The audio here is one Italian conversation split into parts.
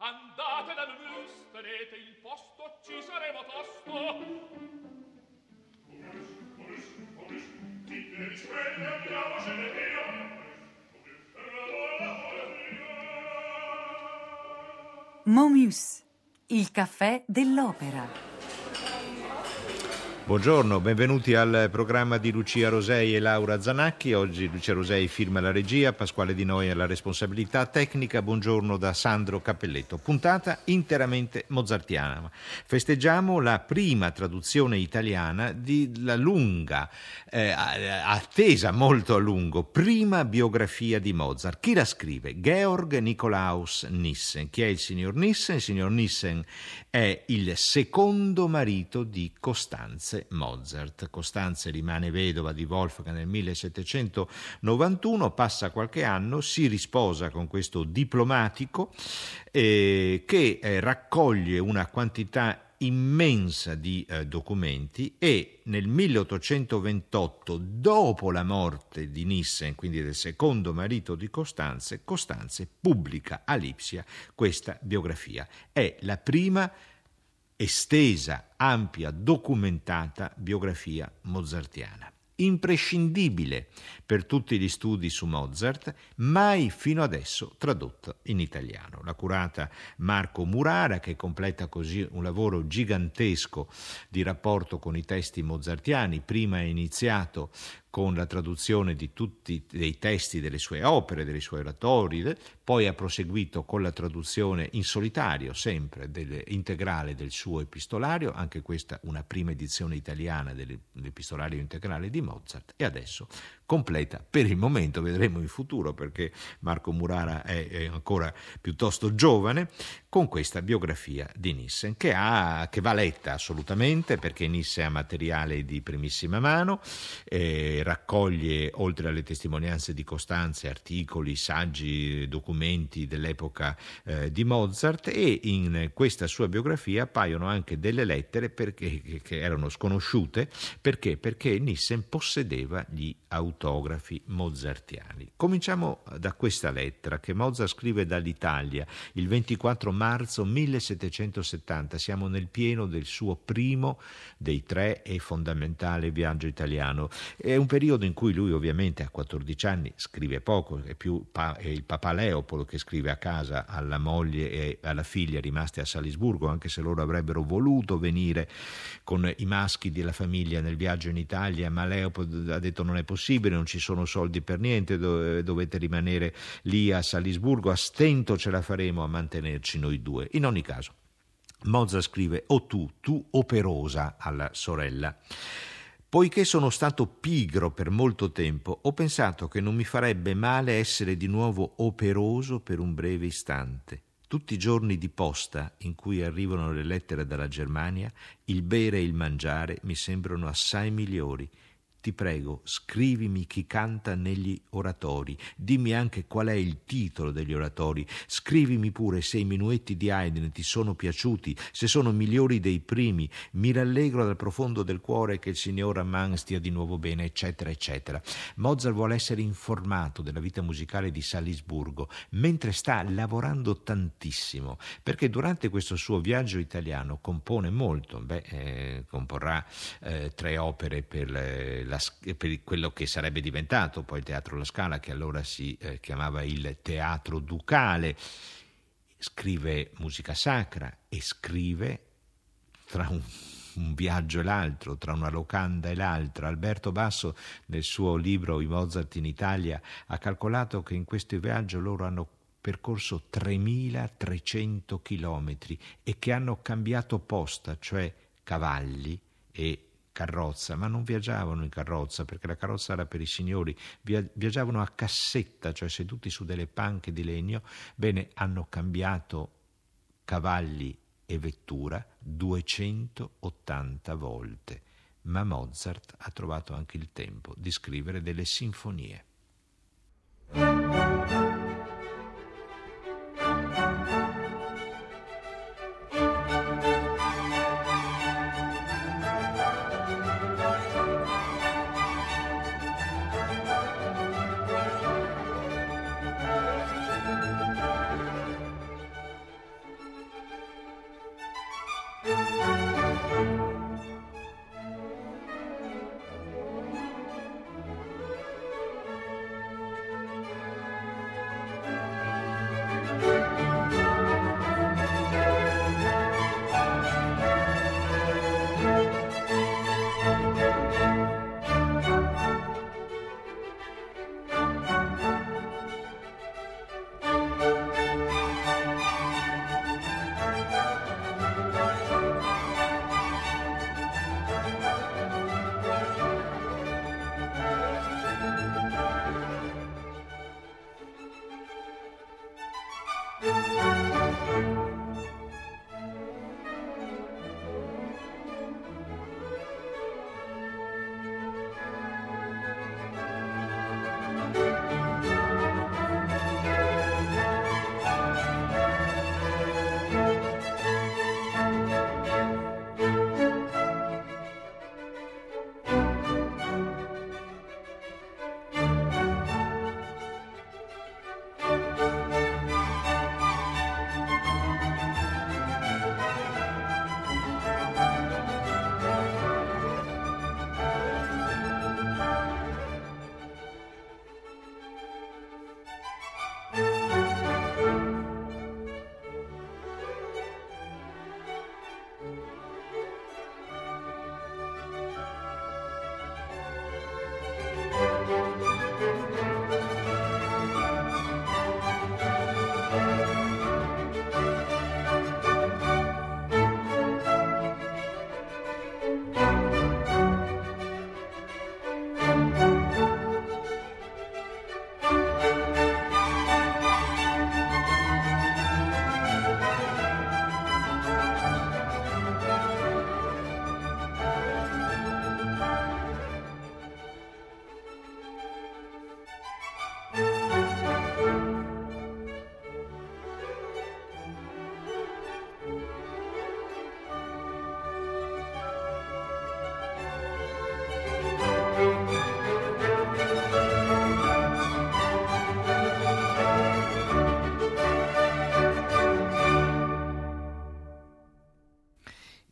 Andate da Mus, tenete il posto, ci saremo tosto. Omus, omus, omus, dite risquelle, andiamo, ce ne via. Momus, il caffè dell'opera. Buongiorno, benvenuti al programma di Lucia Rosei e Laura Zanacchi. Oggi Lucia Rosei firma la regia, Pasquale Di Noi ha la responsabilità tecnica. Buongiorno da Sandro Cappelletto. Puntata interamente mozartiana. Festeggiamo la prima traduzione italiana della lunga, eh, attesa molto a lungo, prima biografia di Mozart. Chi la scrive? Georg Nikolaus Nissen. Chi è il signor Nissen? Il signor Nissen è il secondo marito di Costanze Mozart. Costanze rimane vedova di Wolfgang nel 1791, passa qualche anno, si risposa con questo diplomatico eh, che eh, raccoglie una quantità immensa di eh, documenti e nel 1828, dopo la morte di Nissen, quindi del secondo marito di Costanze, Costanze pubblica a Lipsia questa biografia. È la prima estesa, ampia, documentata biografia mozartiana. Imprescindibile per tutti gli studi su Mozart, mai fino adesso tradotto in italiano. La curata Marco Murara, che completa così un lavoro gigantesco di rapporto con i testi mozartiani, prima iniziato con la traduzione di tutti i testi delle sue opere, dei suoi oratori, poi ha proseguito con la traduzione in solitario, sempre del, integrale del suo epistolario, anche questa una prima edizione italiana dell'epistolario integrale di Mozart, e adesso completa per il momento, vedremo in futuro perché Marco Murara è, ancora piuttosto giovane, con questa biografia di Nissen che, ha, che va letta assolutamente perché Nissen ha materiale di primissima mano, eh, raccoglie oltre alle testimonianze di Costanze articoli, saggi, documenti dell'epoca eh, di Mozart e in questa sua biografia appaiono anche delle lettere perché, che erano sconosciute perché? perché Nissen possedeva gli autori autografi mozartiani. Cominciamo da questa lettera che Mozart scrive dall'Italia il 24 marzo 1770. Siamo nel pieno del suo primo dei tre e fondamentale viaggio italiano. È un periodo in cui lui ovviamente a 14 anni scrive poco, è più pa- è il Papa Leopoldo che scrive a casa alla moglie e alla figlia rimaste a Salisburgo, anche se loro avrebbero voluto venire con i maschi della famiglia nel viaggio in Italia, ma Leopold ha detto non è possibile possibile, non ci sono soldi per niente, dovete rimanere lì a Salisburgo, a stento ce la faremo a mantenerci noi due. In ogni caso, Mozart scrive o tu, tu operosa alla sorella. Poiché sono stato pigro per molto tempo, ho pensato che non mi farebbe male essere di nuovo operoso per un breve istante. Tutti i giorni di posta in cui arrivano le lettere dalla Germania, il bere e il mangiare mi sembrano assai migliori ti prego, scrivimi chi canta negli oratori, dimmi anche qual è il titolo degli oratori, scrivimi pure se i minuetti di Haydn ti sono piaciuti, se sono migliori dei primi, mi rallegro dal profondo del cuore che il signor Raman stia di nuovo bene, eccetera, eccetera. Mozart vuole essere informato della vita musicale di Salisburgo, mentre sta lavorando tantissimo, perché durante questo suo viaggio italiano compone molto, beh, eh, comporrà eh, tre opere per le la, per quello che sarebbe diventato poi il Teatro La Scala, che allora si eh, chiamava il Teatro Ducale. Scrive musica sacra e scrive tra un, un viaggio e l'altro, tra una locanda e l'altra. Alberto Basso, nel suo libro I Mozart in Italia, ha calcolato che in questo viaggio loro hanno percorso 3.300 chilometri e che hanno cambiato posta, cioè cavalli e carrozza, ma non viaggiavano in carrozza perché la carrozza era per i signori, viaggiavano a cassetta, cioè seduti su delle panche di legno. Bene, hanno cambiato cavalli e vettura 280 volte, ma Mozart ha trovato anche il tempo di scrivere delle sinfonie.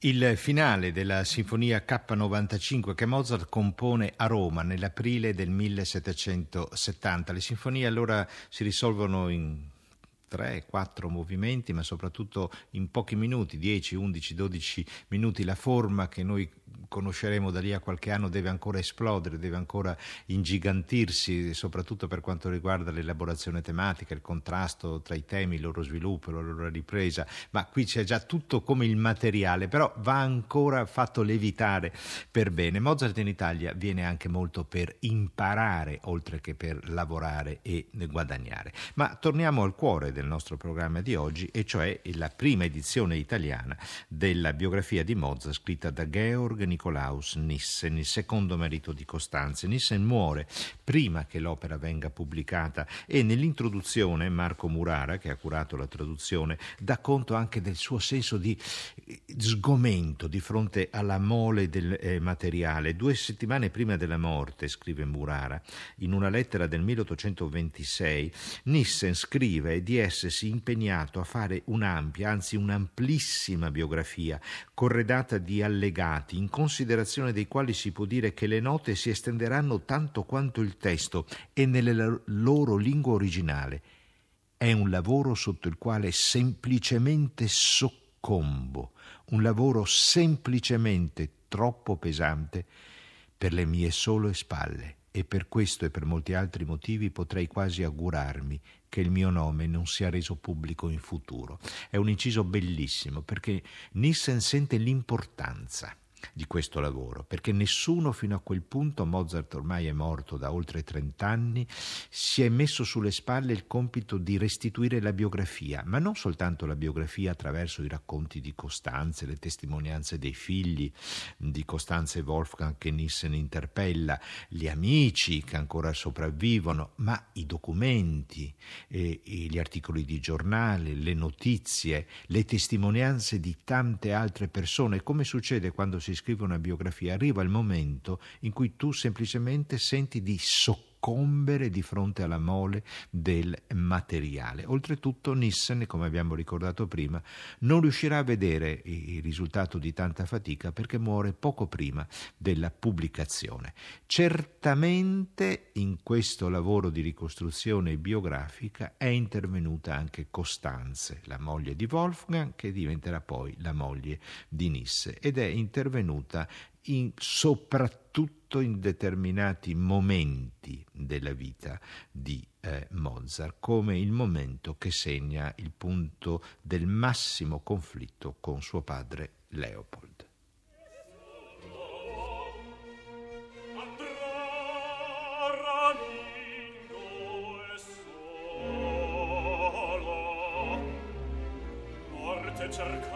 Il finale della Sinfonia K95 che Mozart compone a Roma nell'aprile del 1770. Le sinfonie allora si risolvono in tre, quattro movimenti, ma soprattutto in pochi minuti, 10, 11, 12 minuti. La forma che noi conosceremo da lì a qualche anno deve ancora esplodere, deve ancora ingigantirsi, soprattutto per quanto riguarda l'elaborazione tematica, il contrasto tra i temi, il loro sviluppo, la loro ripresa, ma qui c'è già tutto come il materiale, però va ancora fatto levitare per bene. Mozart in Italia viene anche molto per imparare, oltre che per lavorare e guadagnare. Ma torniamo al cuore del nostro programma di oggi, e cioè la prima edizione italiana della biografia di Mozart scritta da Georg Nikolaus Nissen, il secondo marito di Costanze. Nissen muore prima che l'opera venga pubblicata e nell'introduzione Marco Murara, che ha curato la traduzione, dà conto anche del suo senso di eh, sgomento di fronte alla mole del eh, materiale. Due settimane prima della morte, scrive Murara, in una lettera del 1826, Nissen scrive di essersi impegnato a fare un'ampia, anzi un'amplissima biografia, corredata di allegati, in considerazione dei quali si può dire che le note si estenderanno tanto quanto il testo e nella loro lingua originale. È un lavoro sotto il quale semplicemente soccombo, un lavoro semplicemente troppo pesante per le mie sole spalle e per questo e per molti altri motivi potrei quasi augurarmi che il mio nome non sia reso pubblico in futuro. È un inciso bellissimo perché Nissen sente l'importanza di questo lavoro, perché nessuno fino a quel punto, Mozart ormai è morto da oltre 30 anni, si è messo sulle spalle il compito di restituire la biografia, ma non soltanto la biografia attraverso i racconti di Costanze, le testimonianze dei figli di Costanze e Wolfgang che Nissen interpella, gli amici che ancora sopravvivono, ma i documenti, eh, gli articoli di giornale, le notizie, le testimonianze di tante altre persone, come succede quando si scrive una biografia, arriva il momento in cui tu semplicemente senti di soccorrere soccombere di fronte alla mole del materiale. Oltretutto Nissen, come abbiamo ricordato prima, non riuscirà a vedere il risultato di tanta fatica perché muore poco prima della pubblicazione. Certamente in questo lavoro di ricostruzione biografica è intervenuta anche Costanze, la moglie di Wolfgang, che diventerà poi la moglie di Nisse, ed è intervenuta in, soprattutto in determinati momenti della vita di eh, Mozart, come il momento che segna il punto del massimo conflitto con suo padre Leopold. cercando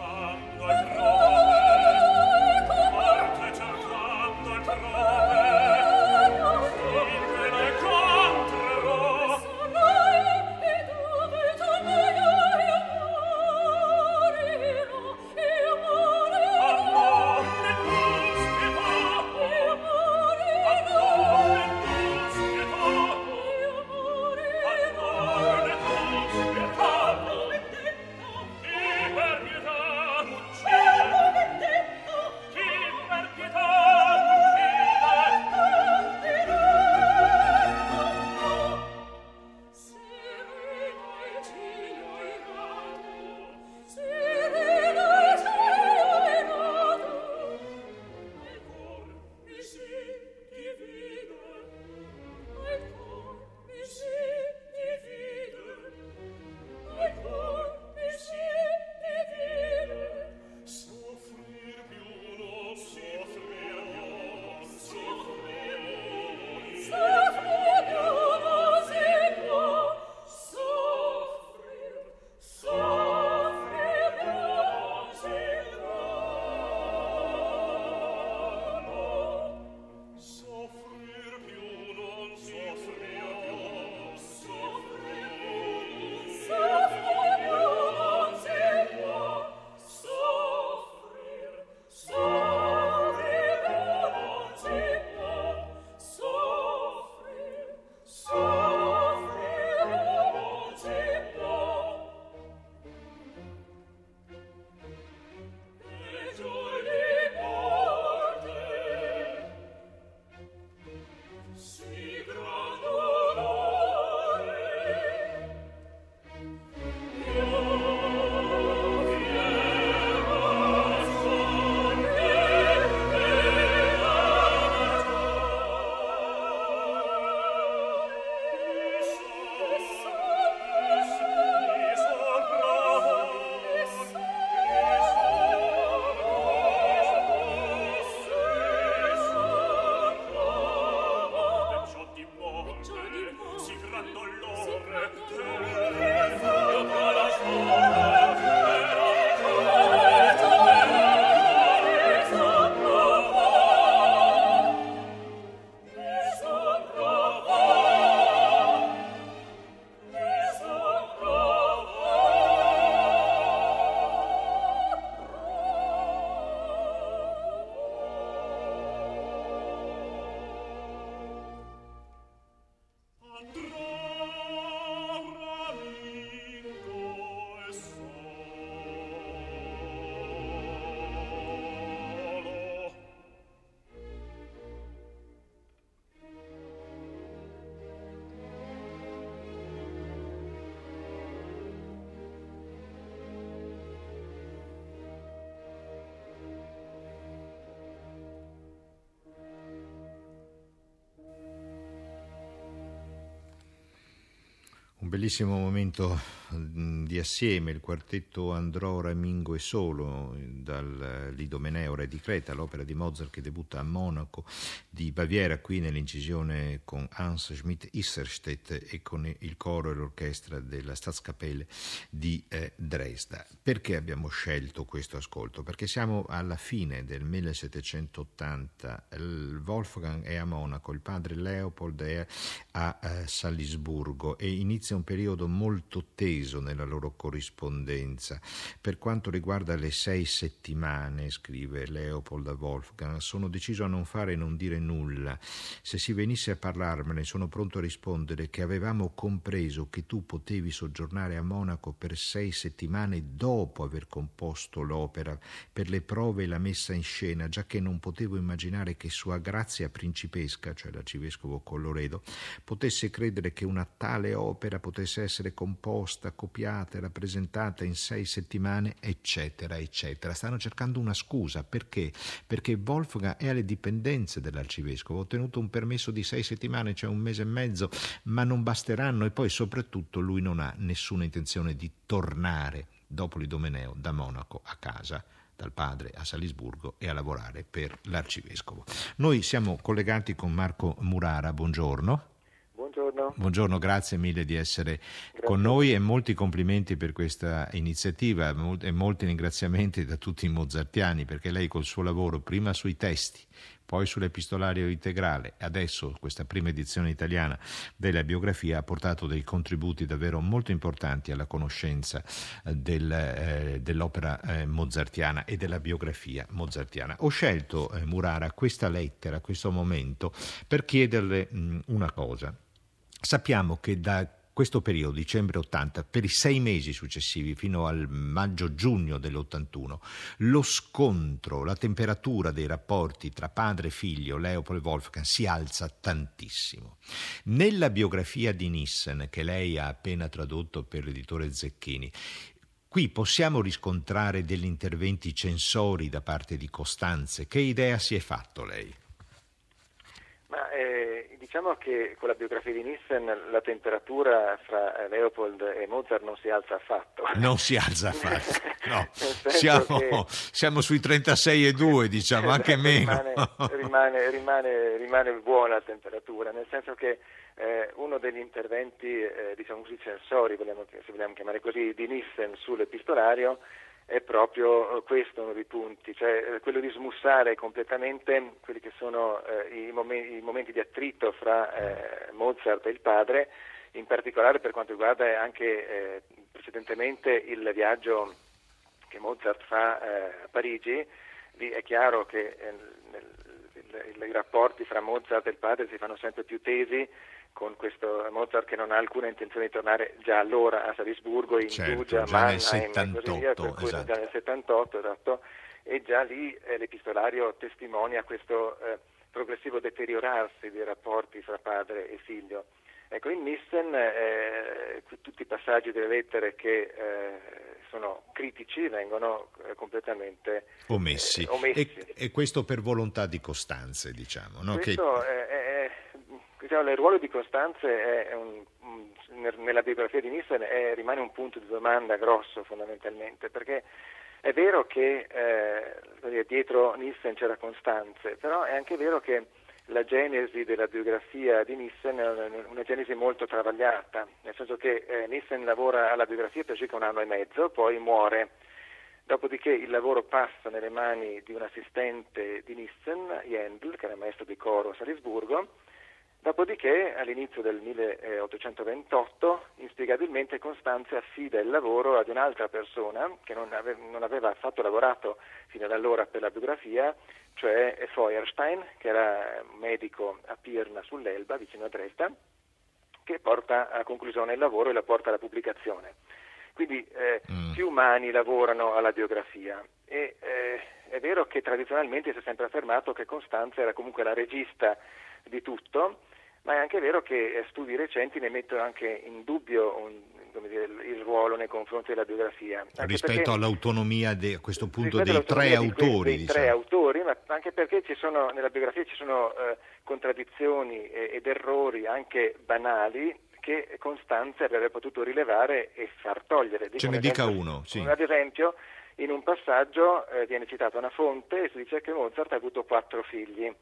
bellissimo momento di assieme, il quartetto Andrò, Ramingo e Solo, dal Lidomeneo, Re di Creta, l'opera di Mozart che debutta a Monaco di Baviera, qui nell'incisione con Hans Schmidt Isserstedt e con il coro e l'orchestra della Staatskapelle di eh, Dresda. Perché abbiamo scelto questo ascolto? Perché siamo alla fine del 1780, il Wolfgang è a Monaco, il padre Leopold è a eh, Salisburgo e inizia un periodo molto teso nella loro corrispondenza. Per quanto riguarda le sei settimane, scrive Leopold Wolfgang, sono deciso a non fare e non dire nulla. Se si venisse a parlarmene, sono pronto a rispondere che avevamo compreso che tu potevi soggiornare a Monaco per sei settimane dopo aver composto l'opera, per le prove e la messa in scena, già che non potevo immaginare che Sua Grazia Principesca, cioè l'arcivescovo Colloredo, potesse credere che una tale opera potesse essere composta, copiata e rappresentata in sei settimane, eccetera, eccetera. Stanno cercando una scusa. Perché? Perché Wolfgang è alle dipendenze dell'arcivescovo. Ha ottenuto un permesso di sei settimane, cioè un mese e mezzo, ma non basteranno e poi soprattutto lui non ha nessuna intenzione di tornare dopo l'Idomeneo da Monaco a casa dal padre a Salisburgo e a lavorare per l'arcivescovo. Noi siamo collegati con Marco Murara, buongiorno. Buongiorno. Buongiorno, grazie mille di essere grazie. con noi e molti complimenti per questa iniziativa e molti ringraziamenti da tutti i mozartiani perché lei col suo lavoro prima sui testi, poi sull'epistolario integrale, adesso questa prima edizione italiana della biografia ha portato dei contributi davvero molto importanti alla conoscenza eh, del, eh, dell'opera eh, mozartiana e della biografia mozartiana. Ho scelto, eh, Murara, questa lettera, questo momento, per chiederle mh, una cosa. Sappiamo che da questo periodo, dicembre 80, per i sei mesi successivi fino al maggio-giugno dell'81, lo scontro, la temperatura dei rapporti tra padre e figlio, Leopold e Wolfgang, si alza tantissimo. Nella biografia di Nissen, che lei ha appena tradotto per l'editore Zecchini, Qui possiamo riscontrare degli interventi censori da parte di Costanze. Che idea si è fatto lei? Eh, diciamo che con la biografia di Nissen la temperatura fra Leopold e Mozart non si alza affatto. Non si alza affatto, no. siamo, che... siamo, sui 36,2 diciamo, anche meno. Rimane, rimane, rimane, buona la temperatura, nel senso che eh, uno degli interventi, eh, diciamo così, censori, vogliamo, se vogliamo chiamare così, di Nissen sull'epistolario è proprio eh, questo uno dei punti, cioè eh, quello di smussare completamente quelli che sono eh, i, momenti, i, momenti, di attrito fra eh, Mozart e il padre, in particolare per quanto riguarda anche eh, precedentemente il viaggio che Mozart fa eh, a Parigi, lì è chiaro che nel, il, i rapporti fra Mozart e il padre si fanno sempre più tesi con questo Mozart che non ha alcuna intenzione di tornare già allora a Salisburgo, in certo, Giugia, già Mannheim 78, così via, per cui esatto. già nel 78, esatto, e già lì eh, l'epistolario testimonia questo eh, progressivo deteriorarsi dei rapporti fra padre e figlio. Ecco, in Nissen eh, tutti i passaggi delle lettere che eh, sono critici vengono eh, completamente omessi. Eh, omessi. E, e, questo per volontà di Costanze, diciamo. No? Questo che... è, diciamo, il ruolo di Costanze un, nella biografia di Nissen è, rimane un punto di domanda grosso fondamentalmente, perché è vero che eh, dietro Nissen c'era Costanze, però è anche vero che la genesi della biografia di Nissen è una genesi molto travagliata, nel senso che eh, Nissen lavora alla biografia per circa un anno e mezzo, poi muore. Dopodiché il lavoro passa nelle mani di un assistente di Nissen, Jendl, che era maestro di coro a Salisburgo, Dopodiché, all'inizio del 1828, inspiegabilmente Costanze affida il lavoro ad un'altra persona che non, ave- non aveva affatto lavorato fino ad allora per la biografia, cioè Feuerstein, che era medico a Pirna sull'Elba, vicino a Dresda, che porta a conclusione il lavoro e la porta alla pubblicazione. Quindi eh, mm. più umani lavorano alla biografia e eh, è vero che tradizionalmente si è sempre affermato che Costanza era comunque la regista di tutto, ma è anche vero che eh, studi recenti ne mettono anche in dubbio un, dire, il ruolo nei confronti della biografia. Rispetto perché, all'autonomia de, a questo punto dei tre autori. Dei, diciamo. tre autori, ma anche perché sono, nella biografia ci sono eh, contraddizioni ed errori anche banali che Costanza avrebbe potuto rilevare e far togliere. Dico Ce ne dica uno, sì. Ad esempio, in un passaggio eh, viene citata una fonte e si dice che Mozart ha avuto quattro figli.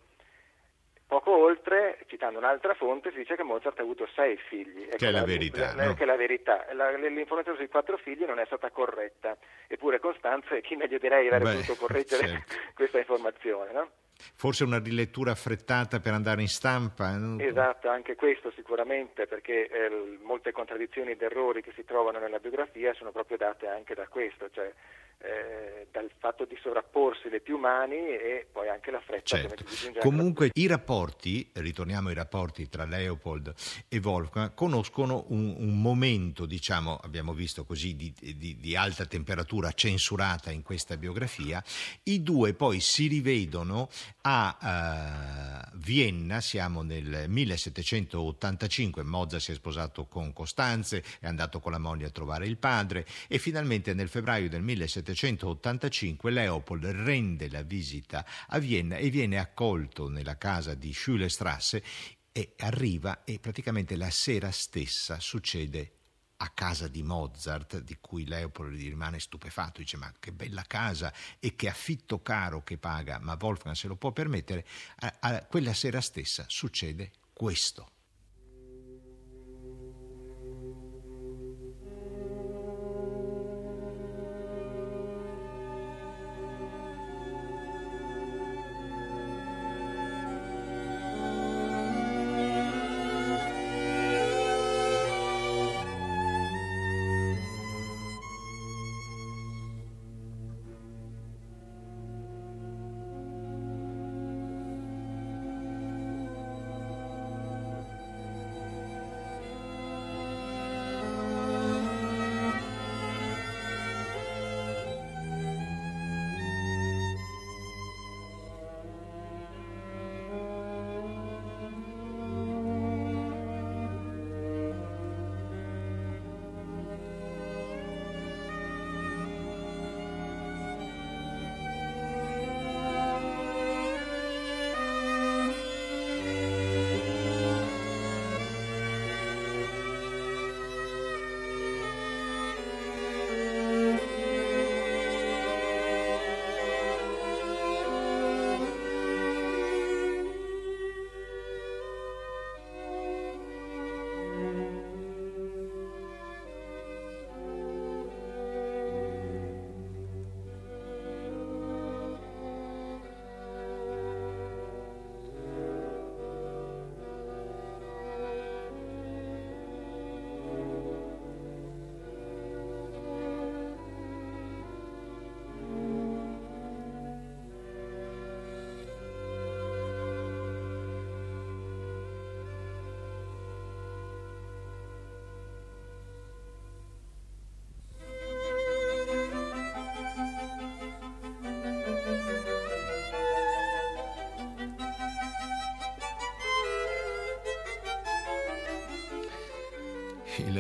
Poco oltre, citando un'altra fonte, si dice che Mozart ha avuto sei figli. Ecco, che è la, verità. La, no? Che è la verità. La, l'informazione sui quattro figli non è stata corretta. Eppure Costanze, chi meglio direi avrebbe potuto correggere certo. questa informazione, no? Forse una rilettura affrettata per andare in stampa? Esatto, anche questo sicuramente, perché eh, molte contraddizioni ed errori che si trovano nella biografia sono proprio date anche da questo, cioè eh, dal fatto di sovrapporsi le più mani e poi anche la fretta certo. Comunque i rapporti, ritorniamo ai rapporti tra Leopold e Wolfgang, conoscono un, un momento, diciamo, abbiamo visto così, di, di, di, alta temperatura censurata in questa biografia. I due poi si rivedono a uh, Vienna, siamo nel 1785, Mozart si è sposato con Costanze, è andato con la moglie a trovare il padre e finalmente nel febbraio del 1785 1785 Leopold rende la visita a Vienna e viene accolto nella casa di Schülestrasse e arriva e praticamente la sera stessa succede a casa di Mozart, di cui Leopold rimane stupefatto, dice ma che bella casa e che affitto caro che paga, ma Wolfgang se lo può permettere, a, a quella sera stessa succede questo.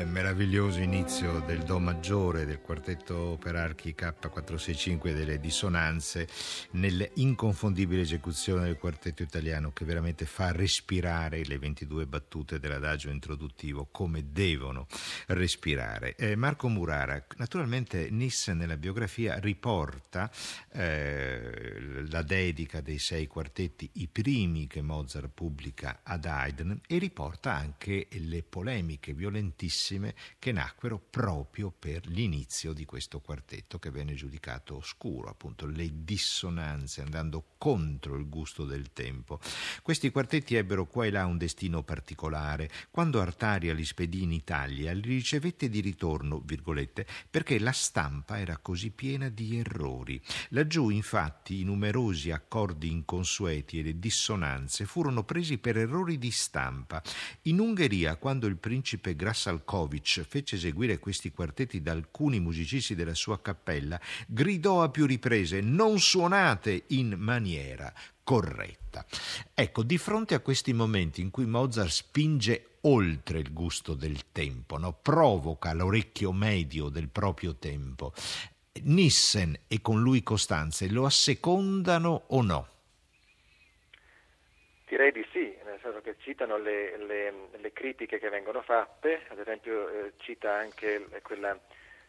Il meraviglioso inizio del Do maggiore del quartetto per archi K465 delle dissonanze nell'inconfondibile esecuzione del quartetto italiano che veramente fa respirare le 22 battute dell'adagio introduttivo come devono respirare. Eh, Marco Murara, naturalmente Nissen nella biografia riporta eh, la dedica dei sei quartetti, i primi che Mozart pubblica ad Haydn e riporta anche le polemiche violentissime tantissime che nacquero proprio per l'inizio di questo quartetto che venne giudicato oscuro, appunto le dissonanze andando contro il gusto del tempo. Questi quartetti ebbero qua e là un destino particolare. Quando Artaria li spedì in Italia, li ricevette di ritorno, virgolette, perché la stampa era così piena di errori. Laggiù, infatti, i numerosi accordi inconsueti e le dissonanze furono presi per errori di stampa. In Ungheria, quando il principe Grassal Malkovich fece eseguire questi quartetti da alcuni musicisti della sua cappella, gridò a più riprese non suonate in maniera corretta. Ecco, di fronte a questi momenti in cui Mozart spinge oltre il gusto del tempo, no? provoca l'orecchio medio del proprio tempo, Nissen e con lui Costanze lo assecondano o no? Direi di sì, senso che citano le, le, le critiche che vengono fatte, ad esempio eh, cita anche quelle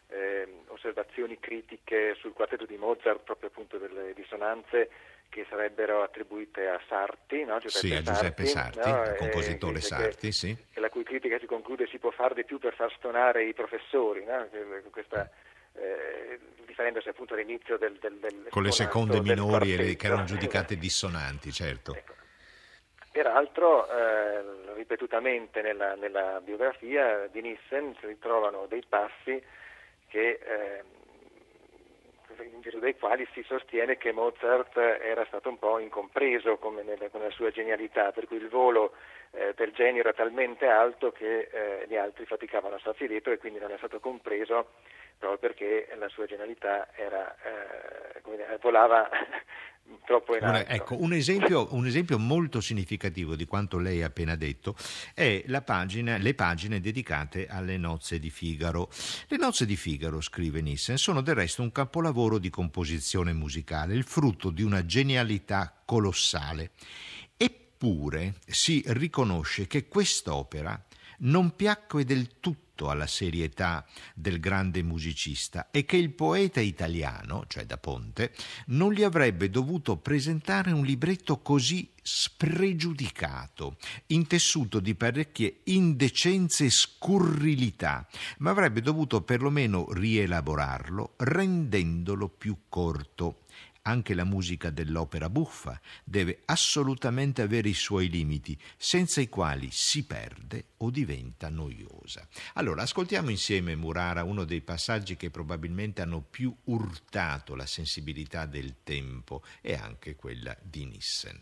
eh, osservazioni critiche sul quartetto di Mozart, proprio appunto delle dissonanze che sarebbero attribuite a Sarti, no? Giuseppe sì, a Giuseppe Sarti, Sarti no? il compositore e, Sarti, che, sì. la cui critica si conclude si può fare di più per far stonare i professori, no? questa eh, riferendosi appunto all'inizio del, del, del Con le seconde minori e che erano giudicate dissonanti, certo. Ecco. Peraltro, eh, ripetutamente nella, nella biografia di Nissen si ritrovano dei passi che, eh, in virtù dei quali si sostiene che Mozart era stato un po' incompreso nella, con la sua genialità, per cui il volo eh, del genio era talmente alto che eh, gli altri faticavano a starci dietro e quindi non è stato compreso proprio perché la sua genialità era, eh, come dire, volava troppo in alto. ecco, un esempio, un esempio molto significativo di quanto lei ha appena detto è la pagina- le pagine dedicate alle nozze di Figaro. Le nozze di Figaro, scrive Nissen, sono del resto un capolavoro di composizione musicale, il frutto di una genialità colossale. Eppure si riconosce che quest'opera non piacque del tutto alla serietà del grande musicista e che il poeta italiano, cioè da Ponte, non gli avrebbe dovuto presentare un libretto così spregiudicato, intessuto di parecchie indecenze e scurrilità, ma avrebbe dovuto perlomeno rielaborarlo rendendolo più corto. Anche la musica dell'opera buffa deve assolutamente avere i suoi limiti, senza i quali si perde o diventa noiosa. Allora, ascoltiamo insieme Murara uno dei passaggi che probabilmente hanno più urtato la sensibilità del tempo e anche quella di Nissen.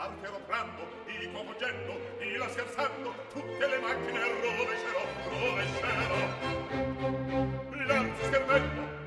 l'archero prando, i commogendo, i la scherzando, tutte le macchine rovescerò, rovescerò. L'arzo schermendo,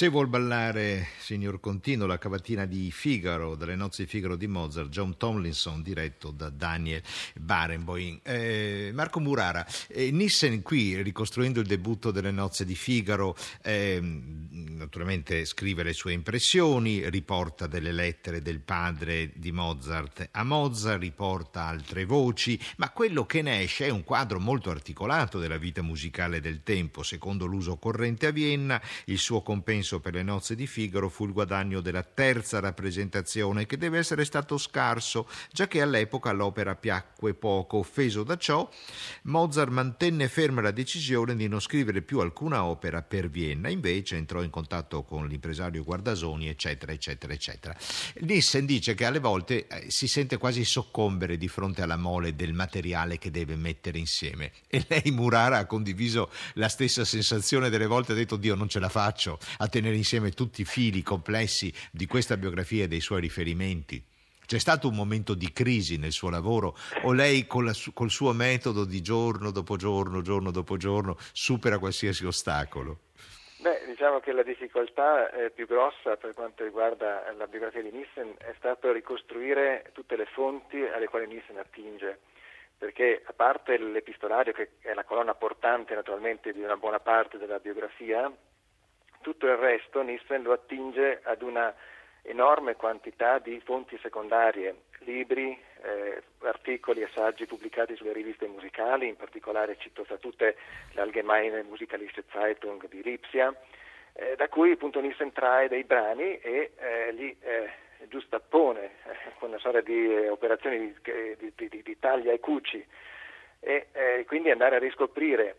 Se vuol ballare, signor Contino, la cavatina di Figaro, dalle nozze di Figaro di Mozart, John Tomlinson, diretto da Daniel Barenboim. Eh, Marco Murara, eh, Nissen qui, ricostruendo il debutto delle nozze di Figaro, ehm, naturalmente scrive le sue impressioni, riporta delle lettere del padre di Mozart a Mozart, riporta altre voci, ma quello che ne esce è un quadro molto articolato della vita musicale del tempo. Secondo l'uso corrente a Vienna, il suo compenso per le nozze di Figaro fu il guadagno della terza rappresentazione, che deve essere stato scarso, già che all'epoca l'opera piacque poco. Offeso da ciò, Mozart mantenne ferma la decisione di non scrivere più alcuna opera per Vienna, invece entrò in contatto contatto con l'impresario Guardasoni, eccetera, eccetera, eccetera. Nissen dice che alle volte eh, si sente quasi soccombere di fronte alla mole del materiale che deve mettere insieme. E lei, Murara, ha condiviso la stessa sensazione delle volte, ha detto Dio non ce la faccio a tenere insieme tutti i fili complessi di questa biografia e dei suoi riferimenti. C'è stato un momento di crisi nel suo lavoro o lei col, col suo metodo di giorno dopo giorno, giorno dopo giorno, supera qualsiasi ostacolo? Beh, diciamo che la difficoltà eh, più grossa per quanto riguarda la biografia di Nissen è stato ricostruire tutte le fonti alle quali Nissen attinge, perché a parte l'epistolario che è la colonna portante naturalmente di una buona parte della biografia, tutto il resto Nissen lo attinge ad una enorme quantità di fonti secondarie, libri, eh, articoli e saggi pubblicati sulle riviste musicali, in particolare cito tra tutte l'Allgemeine Musikalische Zeitung di Lipsia, eh, da cui appunto Nissen trae dei brani e eh, li eh, giustappone eh, con una sorta di eh, operazioni di, di, di, di, taglia e cuci. E quindi andare a riscoprire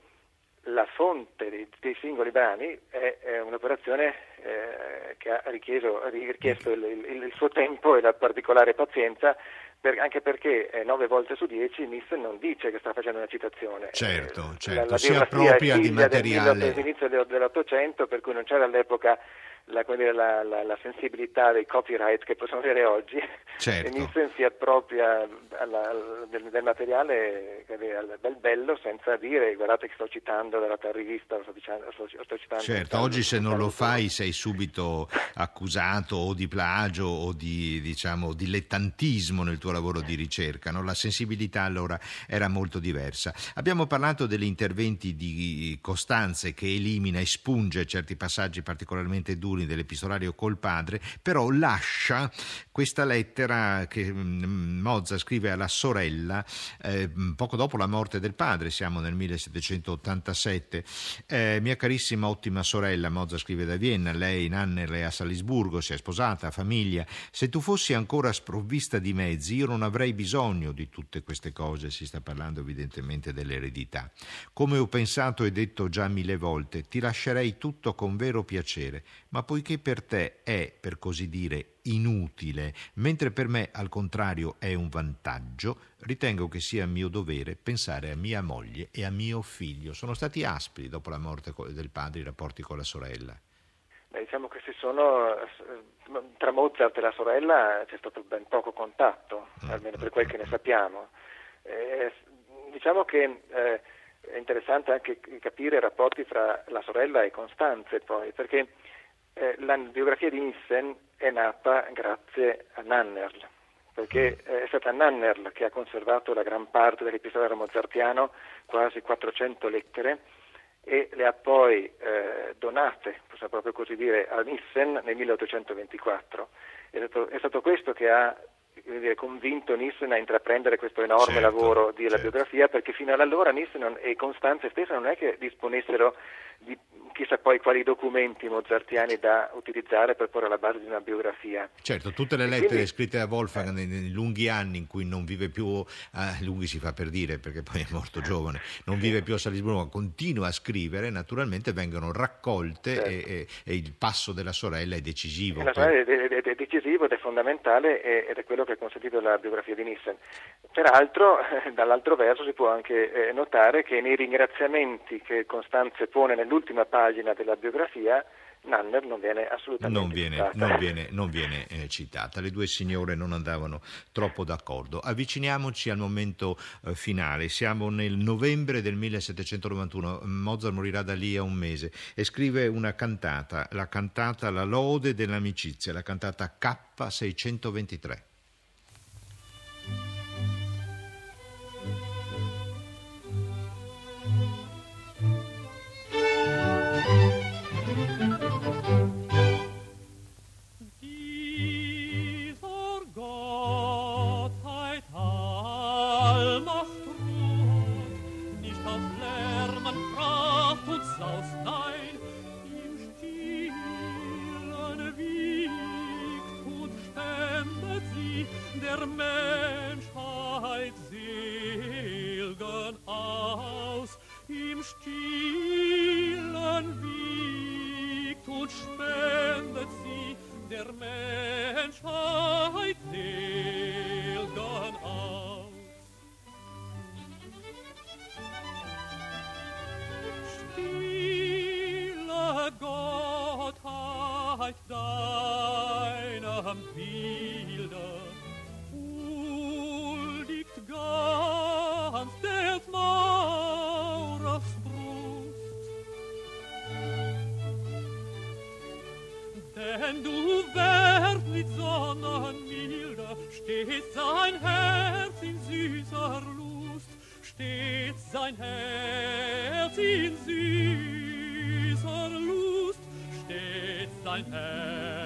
la fonte dei, dei singoli brani è, è un'operazione eh, che ha richiesto, richiesto il, il, il, suo tempo e la particolare pazienza, per, anche perché eh, nove volte su dieci Nissen non dice che sta facendo una citazione. Certo, certo, la, la si appropria di materiale. All'inizio dell'Ottocento, per cui non c'era all'epoca la, la, la, la, sensibilità dei copyright che possiamo avere oggi certo. e Nielsen si appropria alla, del, del, materiale del bello senza dire guardate che sto citando dalla rivista sto, dicendo, sto, sto citando certo oggi se non lo fai sei subito accusato o di plagio o di diciamo dilettantismo nel tuo lavoro di ricerca no? la sensibilità allora era molto diversa abbiamo parlato degli interventi di Costanze che elimina e spunge certi passaggi particolarmente duri alcuni dell'epistolario col padre, però lascia questa lettera che mm, Mozart scrive alla sorella eh, poco dopo la morte del padre, siamo nel 1787. Eh, mia carissima ottima sorella, Mozart scrive da Vienna, lei in Anner è a Salisburgo, si è sposata, ha famiglia. Se tu fossi ancora sprovvista di mezzi, io non avrei bisogno di tutte queste cose, si sta parlando evidentemente dell'eredità. Come ho pensato e detto già mille volte, ti lascerei tutto con vero piacere, ma poiché per te è, per così dire, inutile, mentre per me al contrario è un vantaggio, ritengo che sia mio dovere pensare a mia moglie e a mio figlio. Sono stati aspri dopo la morte del padre i rapporti con la sorella. Beh, diciamo che si sono tra Mozart e la sorella c'è stato ben poco contatto, mm. almeno per quel che ne sappiamo. Eh, diciamo che eh, è interessante anche capire i rapporti fra la sorella e Costanze poi, perché eh, la biografia di Nissen è nata grazie a Nannerl, perché è stata Nannerl che ha conservato la gran parte dell'epistolario mozartiano, quasi 400 lettere, e le ha poi eh, donate, possiamo proprio così dire, a Nissen nel 1824. È stato, è stato questo che ha dire, convinto Nissen a intraprendere questo enorme certo, lavoro di certo. biografia perché fino ad allora Nissen e Costanze stessa non è che disponessero di chissà poi quali documenti mozartiani da utilizzare per porre alla base di una biografia. Certo, tutte le lettere quindi, scritte da Wolfgang nei, nei, lunghi anni in cui non vive più, eh, lunghi si fa per dire perché poi è morto giovane, non vive più a Salisburgo, ma continua a scrivere, naturalmente vengono raccolte certo. e, e, e, il passo della sorella è decisivo. La sorella è, è, è, decisivo ed è fondamentale ed è quello che ha consentito la biografia di Nissen. Peraltro, dall'altro verso si può anche eh, notare che nei ringraziamenti che Costanze pone nell'ultima pagina della biografia Nanner non viene assolutamente non viene, citata. Non viene, non viene eh, citata. Le due signore non andavano troppo d'accordo. Avviciniamoci al momento eh, finale. Siamo nel novembre del 1791. Mozart morirà da lì a un mese e scrive una cantata, la cantata La lode dell'amicizia, la cantata K623. stillen wiegt und spendet sie der Menschheit den. Sein Herz in süßer Lust, steht sein Herz in süßer Lust, steht sein Herz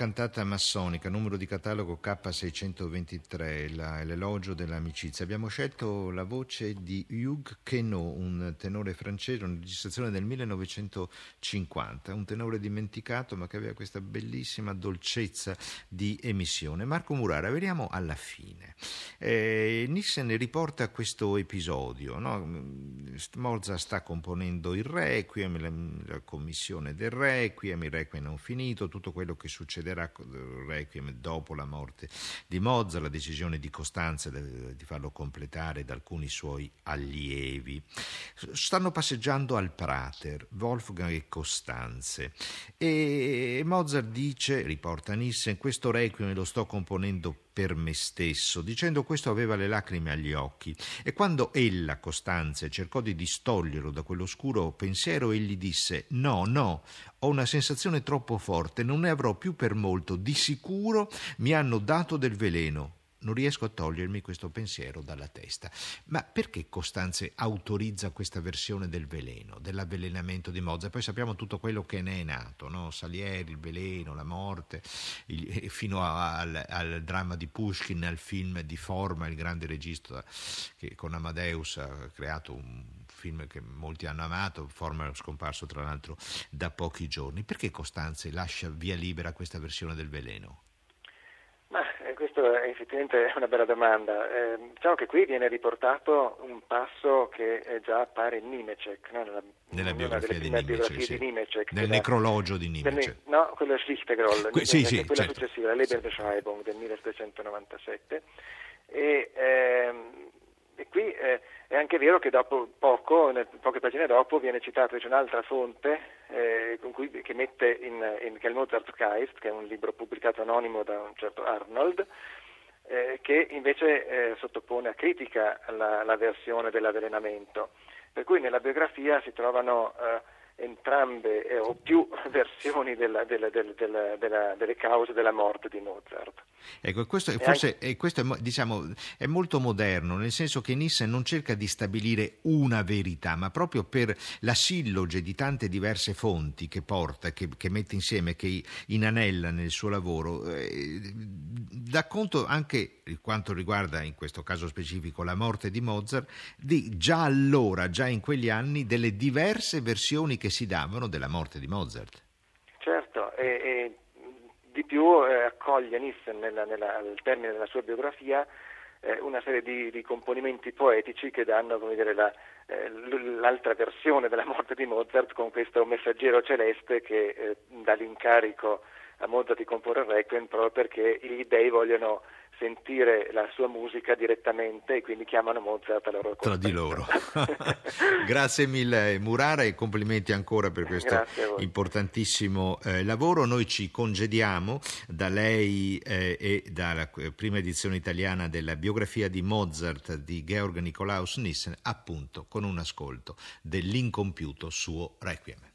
cantata massonica, numero di catalogo K623, la- l'elogio dell'amicizia. Abbiamo scelto la voce di Hugues Queneau, un tenore francese, una registrazione del 1950, un tenore dimenticato ma che aveva questa bellissima dolcezza di emissione. Marco Murara, veniamo alla fine. Eh, Nissen riporta questo episodio, no? Mozart sta componendo il Requiem, la, la commissione del Requiem, il Requiem non finito, tutto quello che succederà con il Requiem dopo la morte di Mozart, la decisione di Costanza di, di farlo completare da alcuni suoi allievi. Stanno passeggiando al Prater, Wolfgang e Costanze, e Mozart dice, riporta Nissen, questo Requiem lo sto componendo per me stesso. Dicendo questo aveva le lacrime agli occhi e quando ella, Costanze, cercò di distoglierlo da quell'oscuro pensiero, egli disse no, no, ho una sensazione troppo forte, non ne avrò più per molto, di sicuro mi hanno dato del veleno. Non riesco a togliermi questo pensiero dalla testa. Ma perché Costanze autorizza questa versione del veleno, dell'avvelenamento di Mozart? Poi sappiamo tutto quello che ne è nato, no? Salieri, il veleno, la morte, il- fino a- al, al dramma di Pushkin, al film di Forma, il grande regista che con Amadeus ha creato un film che molti hanno amato, Forma è scomparso tra l'altro da pochi giorni. Perché Costanze lascia via libera questa versione del veleno? Ma questo è effettivamente una bella domanda. Eh, diciamo che qui viene riportato un passo che eh, già appare in Nimecek, no? nella, Nella biografia di Nimecek, sì. di Nimecek, Nel necrologio di del- Nimecek. no, quello è Schlichtegroll, Que- sì, sì, quella certo. successiva, la Lebensbeschreibung del 1797. E, ehm, e qui eh, è anche vero che dopo poco, nel- poche pagine dopo, viene citata un'altra fonte eh, cui, che mette in, in, che è il Mozartgeist, che è un libro pubblicato anonimo da un certo Arnold, eh, che invece eh, sottopone a critica la, la versione dell'avvelenamento. Per cui nella biografia si trovano eh, entrambe eh, o più versioni della- della- del- della- delle cause della morte di Mozart. Ecco, questo, è- forse e questo è, mo- diciamo, è molto moderno, nel senso che Nissen non cerca di stabilire una verità, ma proprio per la silloge di tante diverse fonti che porta, che, che mette insieme, che inanella nel suo lavoro, eh, dà conto anche, per quanto riguarda in questo caso specifico la morte di Mozart, di già allora, già in quegli anni, delle diverse versioni che si davano della morte di Mozart. Certo, e, e di più eh, accoglie Nissen nella- nella- al termine della sua biografia eh, una serie di, di, componimenti poetici che danno dire, la, eh, l'altra versione della morte di Mozart con questo messaggero celeste che eh, dà l'incarico a Mozart di comporre Requiem proprio perché gli dei vogliono sentire la sua musica direttamente e quindi chiamano Mozart a loro Tra di loro. Grazie mille Murara e complimenti ancora per questo importantissimo eh, lavoro. Noi ci congediamo da lei eh, e dalla prima edizione italiana della biografia di Mozart di Georg Nikolaus Nissen appunto con un ascolto dell'incompiuto suo Requiem.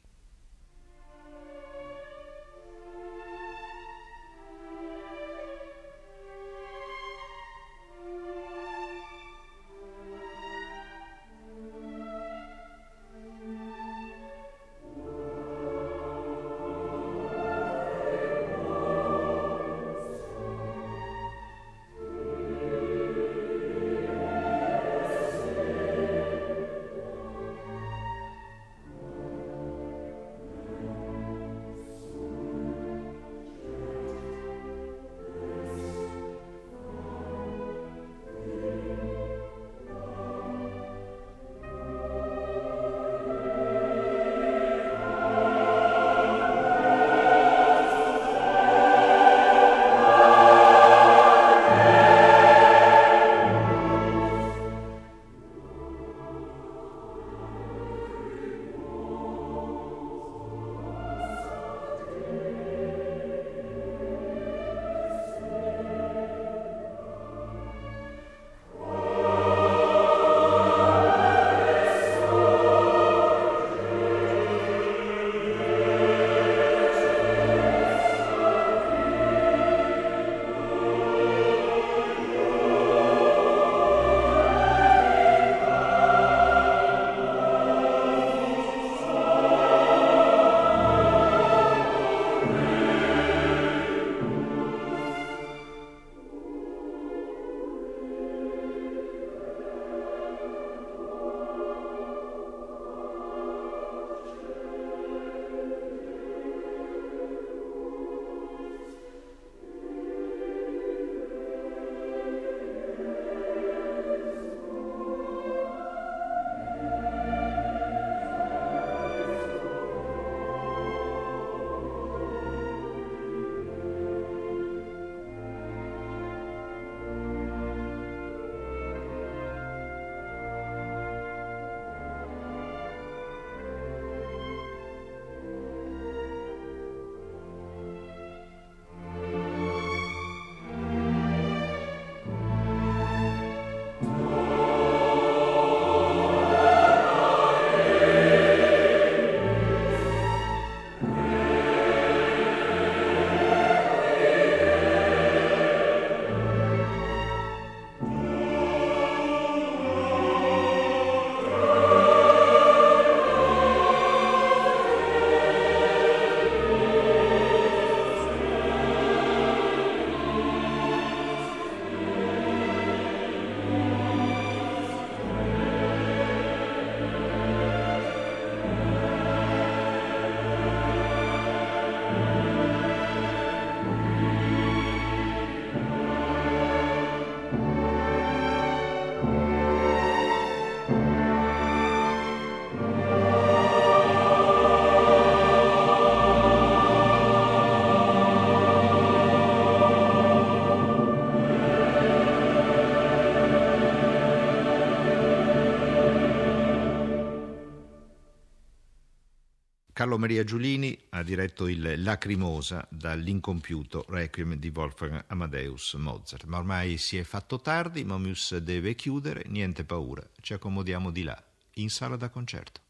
Carlo Maria Giulini ha diretto il Lacrimosa dall'incompiuto Requiem di Wolfgang Amadeus Mozart. Ma ormai si è fatto tardi, Momius deve chiudere, niente paura, ci accomodiamo di là, in sala da concerto.